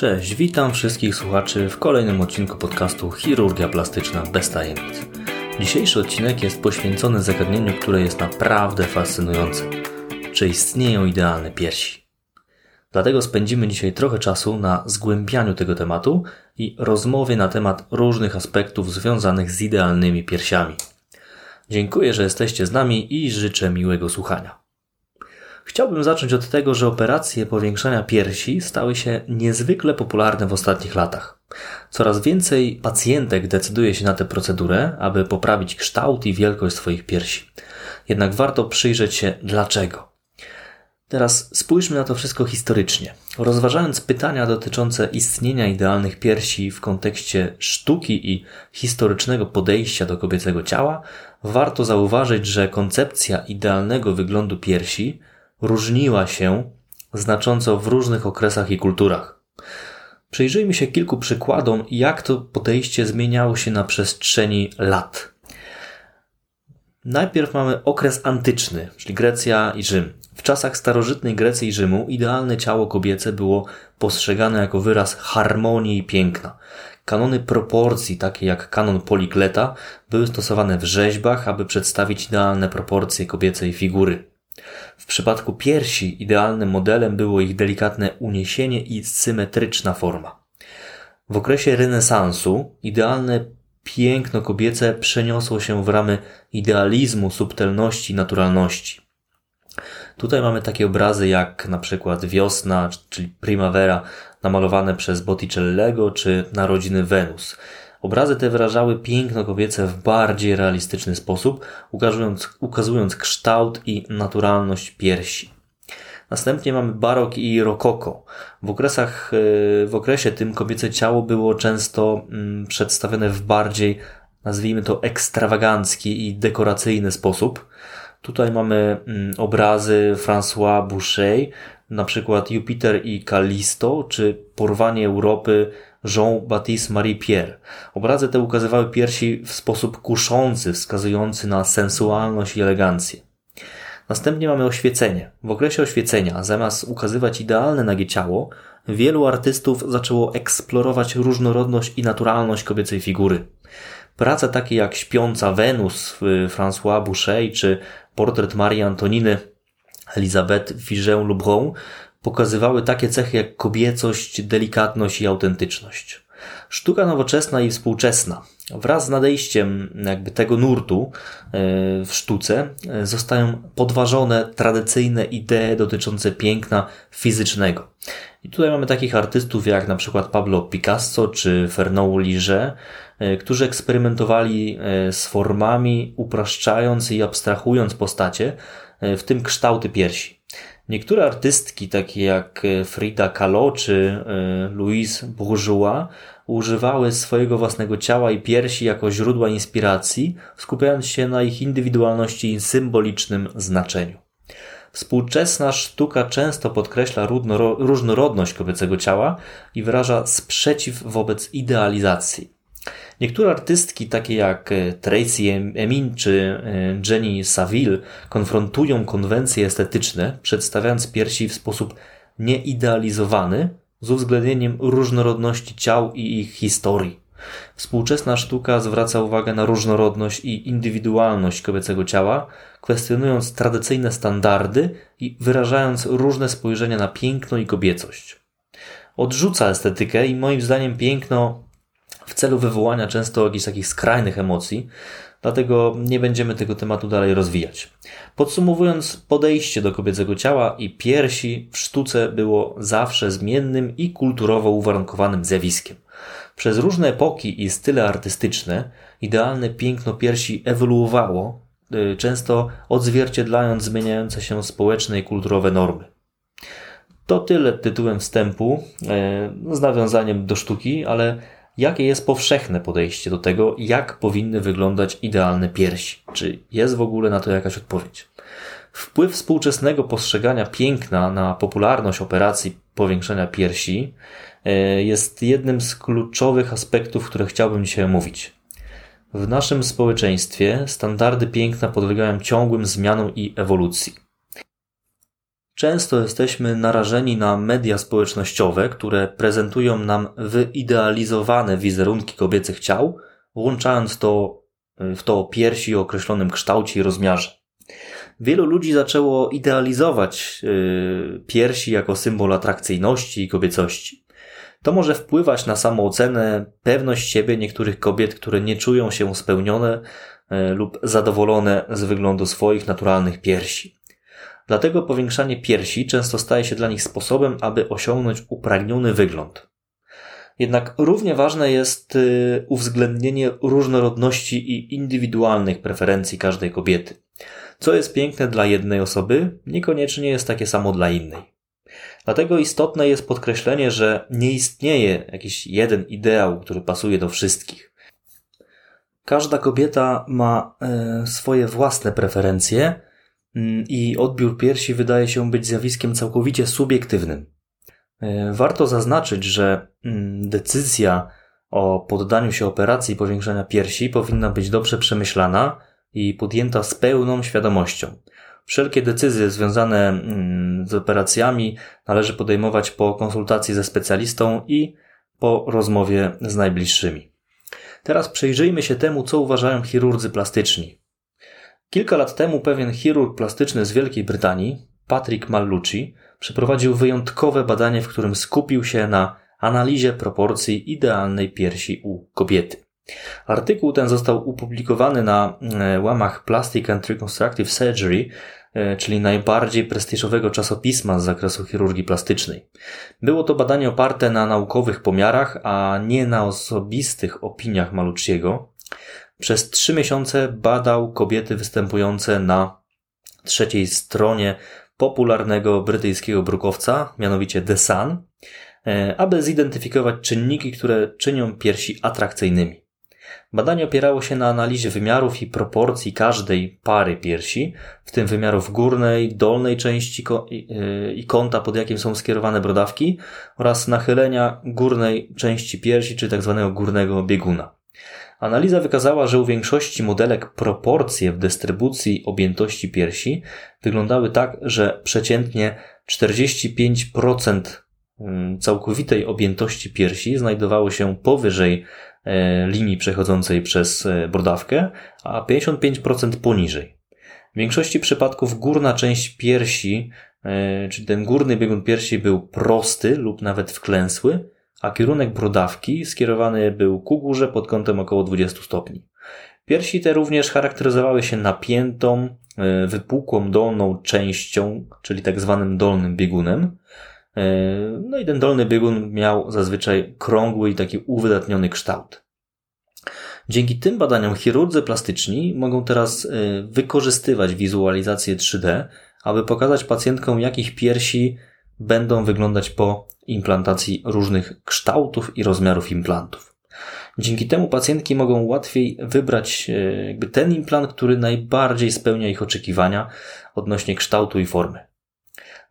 Cześć, witam wszystkich słuchaczy w kolejnym odcinku podcastu Chirurgia Plastyczna bez tajemnic. Dzisiejszy odcinek jest poświęcony zagadnieniu, które jest naprawdę fascynujące. Czy istnieją idealne piersi? Dlatego spędzimy dzisiaj trochę czasu na zgłębianiu tego tematu i rozmowie na temat różnych aspektów związanych z idealnymi piersiami. Dziękuję, że jesteście z nami i życzę miłego słuchania. Chciałbym zacząć od tego, że operacje powiększania piersi stały się niezwykle popularne w ostatnich latach. Coraz więcej pacjentek decyduje się na tę procedurę, aby poprawić kształt i wielkość swoich piersi. Jednak warto przyjrzeć się dlaczego. Teraz spójrzmy na to wszystko historycznie. Rozważając pytania dotyczące istnienia idealnych piersi w kontekście sztuki i historycznego podejścia do kobiecego ciała, warto zauważyć, że koncepcja idealnego wyglądu piersi różniła się znacząco w różnych okresach i kulturach. Przyjrzyjmy się kilku przykładom, jak to podejście zmieniało się na przestrzeni lat. Najpierw mamy okres antyczny, czyli Grecja i Rzym. W czasach starożytnej Grecji i Rzymu idealne ciało kobiece było postrzegane jako wyraz harmonii i piękna. Kanony proporcji, takie jak kanon Polikleta, były stosowane w rzeźbach, aby przedstawić idealne proporcje kobiecej figury. W przypadku piersi idealnym modelem było ich delikatne uniesienie i symetryczna forma. W okresie renesansu idealne piękno kobiece przeniosło się w ramy idealizmu, subtelności, naturalności. Tutaj mamy takie obrazy jak na przykład Wiosna, czyli Primavera, namalowane przez Botticellego, czy Narodziny Wenus. Obrazy te wyrażały piękno kobiece w bardziej realistyczny sposób, ukazując, ukazując kształt i naturalność piersi. Następnie mamy barok i rokoko. W okresach, e, w okresie tym kobiece ciało było często mm, przedstawione w bardziej, nazwijmy to, ekstrawagancki i dekoracyjny sposób. Tutaj mamy mm, obrazy François Boucher, na przykład Jupiter i Callisto, czy porwanie Europy Jean-Baptiste Marie Pierre. Obrazy te ukazywały piersi w sposób kuszący, wskazujący na sensualność i elegancję. Następnie mamy oświecenie. W okresie oświecenia, zamiast ukazywać idealne nagie ciało, wielu artystów zaczęło eksplorować różnorodność i naturalność kobiecej figury. Prace takie jak Śpiąca Wenus François Boucher czy Portret Marii Antoniny Elisabeth Vigée-Lebrun pokazywały takie cechy jak kobiecość, delikatność i autentyczność. Sztuka nowoczesna i współczesna wraz z nadejściem jakby tego nurtu e, w sztuce e, zostają podważone tradycyjne idee dotyczące piękna fizycznego. I tutaj mamy takich artystów jak na przykład Pablo Picasso czy Fernand Liger, e, którzy eksperymentowali z formami, upraszczając i abstrahując postacie, w tym kształty piersi. Niektóre artystki, takie jak e, Frida Kahlo czy e, Louise Bourgeois, używały swojego własnego ciała i piersi jako źródła inspiracji, skupiając się na ich indywidualności i symbolicznym znaczeniu. Współczesna sztuka często podkreśla różnorodność kobiecego ciała i wyraża sprzeciw wobec idealizacji. Niektóre artystki, takie jak e, Tracy Emin czy e, Jenny Saville, konfrontują konwencje estetyczne, przedstawiając piersi w sposób nieidealizowany, z uwzględnieniem różnorodności ciał i ich historii. Współczesna sztuka zwraca uwagę na różnorodność i indywidualność kobiecego ciała, kwestionując tradycyjne standardy i wyrażając różne spojrzenia na piękno i kobiecość. Odrzuca estetykę i moim zdaniem piękno w celu wywołania często jakichś takich skrajnych emocji, dlatego nie będziemy tego tematu dalej rozwijać. Podsumowując, podejście do kobiecego ciała i piersi w sztuce było zawsze zmiennym i kulturowo uwarunkowanym zjawiskiem. Przez różne epoki i style artystyczne idealne piękno piersi ewoluowało, y, często odzwierciedlając zmieniające się społeczne i kulturowe normy. To tyle tytułem wstępu y, z nawiązaniem do sztuki, ale jakie jest powszechne podejście do tego, jak powinny wyglądać idealne piersi? Czy jest w ogóle na to jakaś odpowiedź? Wpływ współczesnego postrzegania piękna na popularność operacji powiększenia piersi e, jest jednym z kluczowych aspektów, które chciałbym dzisiaj omówić. W naszym społeczeństwie standardy piękna podlegają ciągłym zmianom i ewolucji. Często jesteśmy narażeni na media społecznościowe, które prezentują nam wyidealizowane wizerunki kobiecych ciał, włączając to w to piersi o określonym kształcie i rozmiarze. Wielu ludzi zaczęło idealizować yy, piersi jako symbol atrakcyjności i kobiecości. To może wpływać na samoocenę, pewność siebie niektórych kobiet, które nie czują się spełnione yy, lub zadowolone z wyglądu swoich naturalnych piersi. Dlatego powiększanie piersi często staje się dla nich sposobem, aby osiągnąć upragniony wygląd. Jednak równie ważne jest yy, uwzględnienie różnorodności i indywidualnych preferencji każdej kobiety. Co jest piękne dla jednej osoby, niekoniecznie jest takie samo dla innej. Dlatego istotne jest podkreślenie, że nie istnieje jakiś jeden ideał, który pasuje do wszystkich. Każda kobieta ma e, swoje własne preferencje i odbiór piersi wydaje się być zjawiskiem całkowicie subiektywnym. E, warto zaznaczyć, że mm, decyzja o poddaniu się operacji powiększenia piersi powinna być dobrze przemyślana i podjęta z pełną świadomością. Wszelkie decyzje związane mm, z operacjami należy podejmować po konsultacji ze specjalistą i po rozmowie z najbliższymi. Teraz przyjrzyjmy się temu, co uważają chirurdzy plastyczni. Kilka lat temu pewien chirurg plastyczny z Wielkiej Brytanii, Patrick Mallucci, przeprowadził wyjątkowe badanie, w którym skupił się na analizie proporcji idealnej piersi u kobiety. Artykuł ten został opublikowany na e, łamach Plastic and Reconstructive Surgery, e, czyli najbardziej prestiżowego czasopisma z zakresu chirurgii plastycznej. Było to badanie oparte na naukowych pomiarach, a nie na osobistych opiniach Malucciego. Przez trzy miesiące badał kobiety występujące na trzeciej stronie popularnego brytyjskiego brukowca, mianowicie The Sun, e, aby zidentyfikować czynniki, które czynią piersi atrakcyjnymi. Badanie opierało się na analizie wymiarów i proporcji każdej pary piersi, w tym wymiarów górnej, dolnej części y, i kąta, pod jakim są skierowane brodawki, oraz nachylenia górnej części piersi, czy tzw. Tak górnego bieguna. Analiza wykazała, że u większości modelek proporcje w dystrybucji objętości piersi wyglądały tak, że przeciętnie 45% mm, całkowitej objętości piersi znajdowało się powyżej E, linii przechodzącej przez e, brodawkę, a 55% poniżej. W większości przypadków górna część piersi, e, czyli ten górny biegun piersi był prosty lub nawet wklęsły, a kierunek brodawki skierowany był ku górze pod kątem około 20 stopni. Piersi te również charakteryzowały się napiętą, wypukłą dolną częścią, czyli tak zwanym dolnym biegunem, E, no i ten dolny biegun miał zazwyczaj krągły i taki uwydatniony kształt. Dzięki tym badaniom chirurdzy plastyczni mogą teraz e, wykorzystywać wizualizację 3D, aby pokazać pacjentkom, jakich piersi będą wyglądać po implantacji różnych kształtów i rozmiarów implantów. Dzięki temu pacjentki mogą łatwiej wybrać e, jakby ten implant, który najbardziej spełnia ich oczekiwania odnośnie kształtu i formy.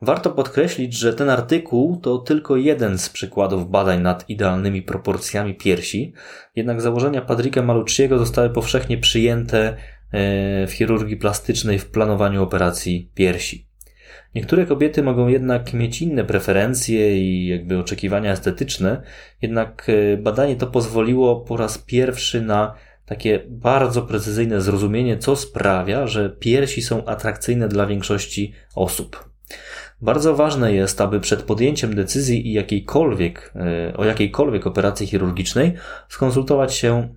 Warto podkreślić, że ten artykuł to tylko jeden z przykładów badań nad idealnymi proporcjami piersi, jednak założenia Patryka Malucciego zostały powszechnie przyjęte e, w chirurgii plastycznej w planowaniu operacji piersi. Niektóre kobiety mogą jednak mieć inne preferencje i jakby oczekiwania estetyczne, jednak e, badanie to pozwoliło po raz pierwszy na takie bardzo precyzyjne zrozumienie, co sprawia, że piersi są atrakcyjne dla większości osób. Bardzo ważne jest, aby przed podjęciem decyzji i jakiejkolwiek, e, o jakiejkolwiek operacji chirurgicznej skonsultować się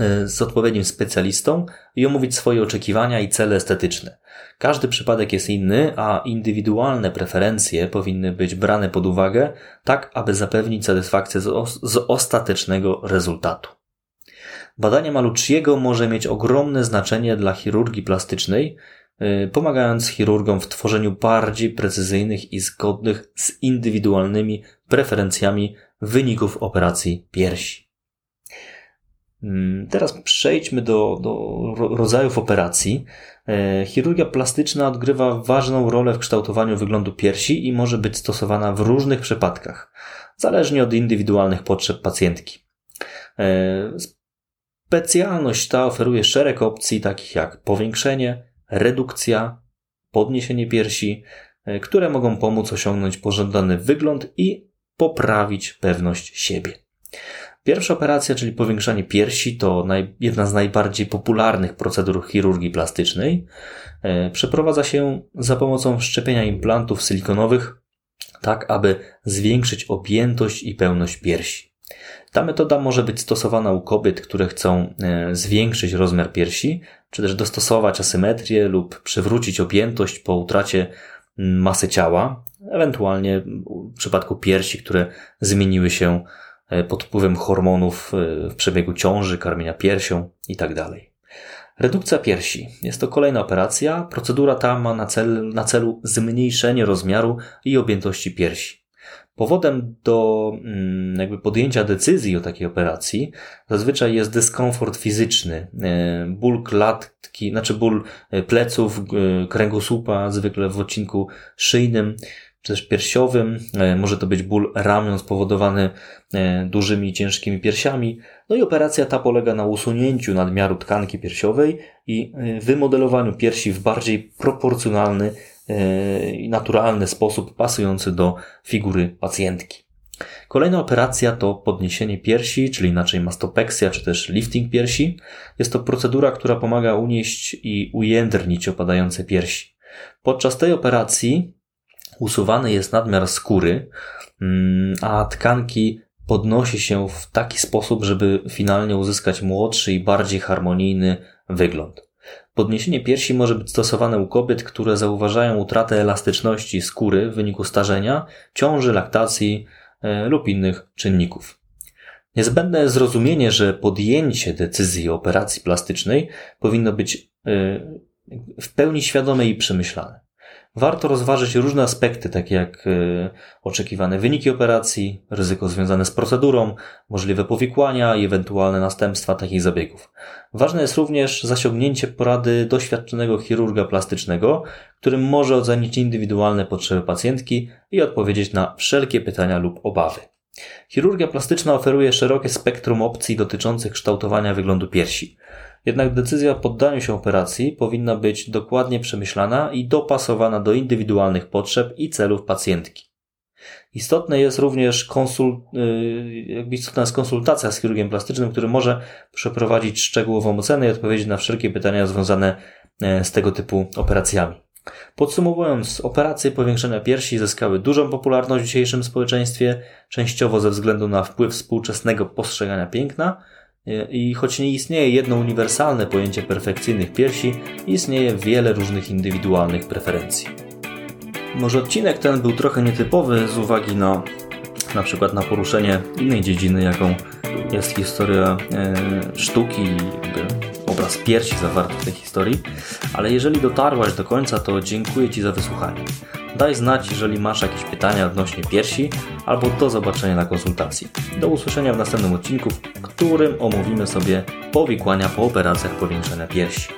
e, z odpowiednim specjalistą i omówić swoje oczekiwania i cele estetyczne. Każdy przypadek jest inny, a indywidualne preferencje powinny być brane pod uwagę, tak aby zapewnić satysfakcję z, z ostatecznego rezultatu. Badanie Malucciego może mieć ogromne znaczenie dla chirurgii plastycznej, Y, pomagając chirurgom w tworzeniu bardziej precyzyjnych i zgodnych z indywidualnymi preferencjami wyników operacji piersi. Mm, teraz przejdźmy do, do rodzajów operacji. Y, chirurgia plastyczna odgrywa ważną rolę w kształtowaniu wyglądu piersi i może być stosowana w różnych przypadkach, zależnie od indywidualnych potrzeb pacjentki. Y, specjalność ta oferuje szereg opcji takich jak powiększenie, redukcja, podniesienie piersi, e, które mogą pomóc osiągnąć pożądany wygląd i poprawić pewność siebie. Pierwsza operacja, czyli powiększanie piersi, to jedna z najbardziej popularnych procedur chirurgii plastycznej. E, przeprowadza się za pomocą szczepienia implantów silikonowych, tak aby zwiększyć objętość i pełność piersi. Ta metoda może być stosowana u kobiet, które chcą e, zwiększyć rozmiar piersi, czy też dostosować asymetrię lub przywrócić objętość po utracie masy ciała, ewentualnie w przypadku piersi, które zmieniły się pod wpływem hormonów e, w przebiegu ciąży, karmienia piersią itd. Tak Redukcja piersi. Jest to kolejna operacja. Procedura ta ma na, cel, na celu zmniejszenie rozmiaru i objętości piersi. Powodem do mm, jakby podjęcia decyzji o takiej operacji zazwyczaj jest dyskomfort fizyczny, e, ból klatki, znaczy ból e, pleców, kręgosłupa, zwykle w odcinku szyjnym, też piersiowym. E, może to być ból ramion spowodowany dużymi, ciężkimi piersiami. No i operacja ta polega na usunięciu nadmiaru tkanki piersiowej i wymodelowaniu piersi w bardziej proporcjonalny E, i naturalny sposób pasujący do figury pacjentki. Kolejna operacja to podniesienie piersi, czyli inaczej mastopeksja, czy też lifting piersi. Jest to procedura, która pomaga unieść i ujędrnić opadające piersi. Podczas tej operacji usuwany jest nadmiar skóry, mm, a tkanki podnosi się w taki sposób, żeby finalnie uzyskać młodszy i bardziej harmonijny wygląd. Podniesienie piersi może być stosowane u kobiet, które zauważają utratę elastyczności skóry w wyniku starzenia, ciąży, laktacji e, lub innych czynników. Niezbędne jest zrozumienie, że podjęcie decyzji o operacji plastycznej powinno być e, w pełni świadome i przemyślane. Warto rozważyć różne aspekty, takie jak e, oczekiwane wyniki operacji, ryzyko związane z procedurą, możliwe powikłania i ewentualne następstwa takich zabiegów. Ważne jest również zasiągnięcie porady doświadczonego chirurga plastycznego, którym może ocenić indywidualne potrzeby pacjentki i odpowiedzieć na wszelkie pytania lub obawy. Chirurgia plastyczna oferuje szerokie spektrum opcji dotyczących kształtowania wyglądu piersi. Jednak decyzja o poddaniu się operacji powinna być dokładnie przemyślana i dopasowana do indywidualnych potrzeb i celów pacjentki. Istotne jest również konsul, y, jakby istotna jest konsultacja z chirurgiem plastycznym, który może przeprowadzić szczegółową ocenę i odpowiedzieć na wszelkie pytania związane e, z tego typu operacjami. Podsumowując, operacje powiększenia piersi zyskały dużą popularność w dzisiejszym społeczeństwie, częściowo ze względu na wpływ współczesnego postrzegania piękna, i choć nie istnieje jedno uniwersalne pojęcie perfekcyjnych piersi, istnieje wiele różnych indywidualnych preferencji. Może odcinek ten był trochę nietypowy z uwagi na na przykład na poruszenie innej dziedziny, jaką jest historia e, sztuki i obraz piersi zawarty w tej historii, ale jeżeli dotarłaś do końca, to dziękuję Ci za wysłuchanie. Daj znać, jeżeli masz jakieś pytania odnośnie piersi, albo do zobaczenia na konsultacji. Do usłyszenia w następnym odcinku, w którym omówimy sobie powikłania po operacjach powiększenia piersi.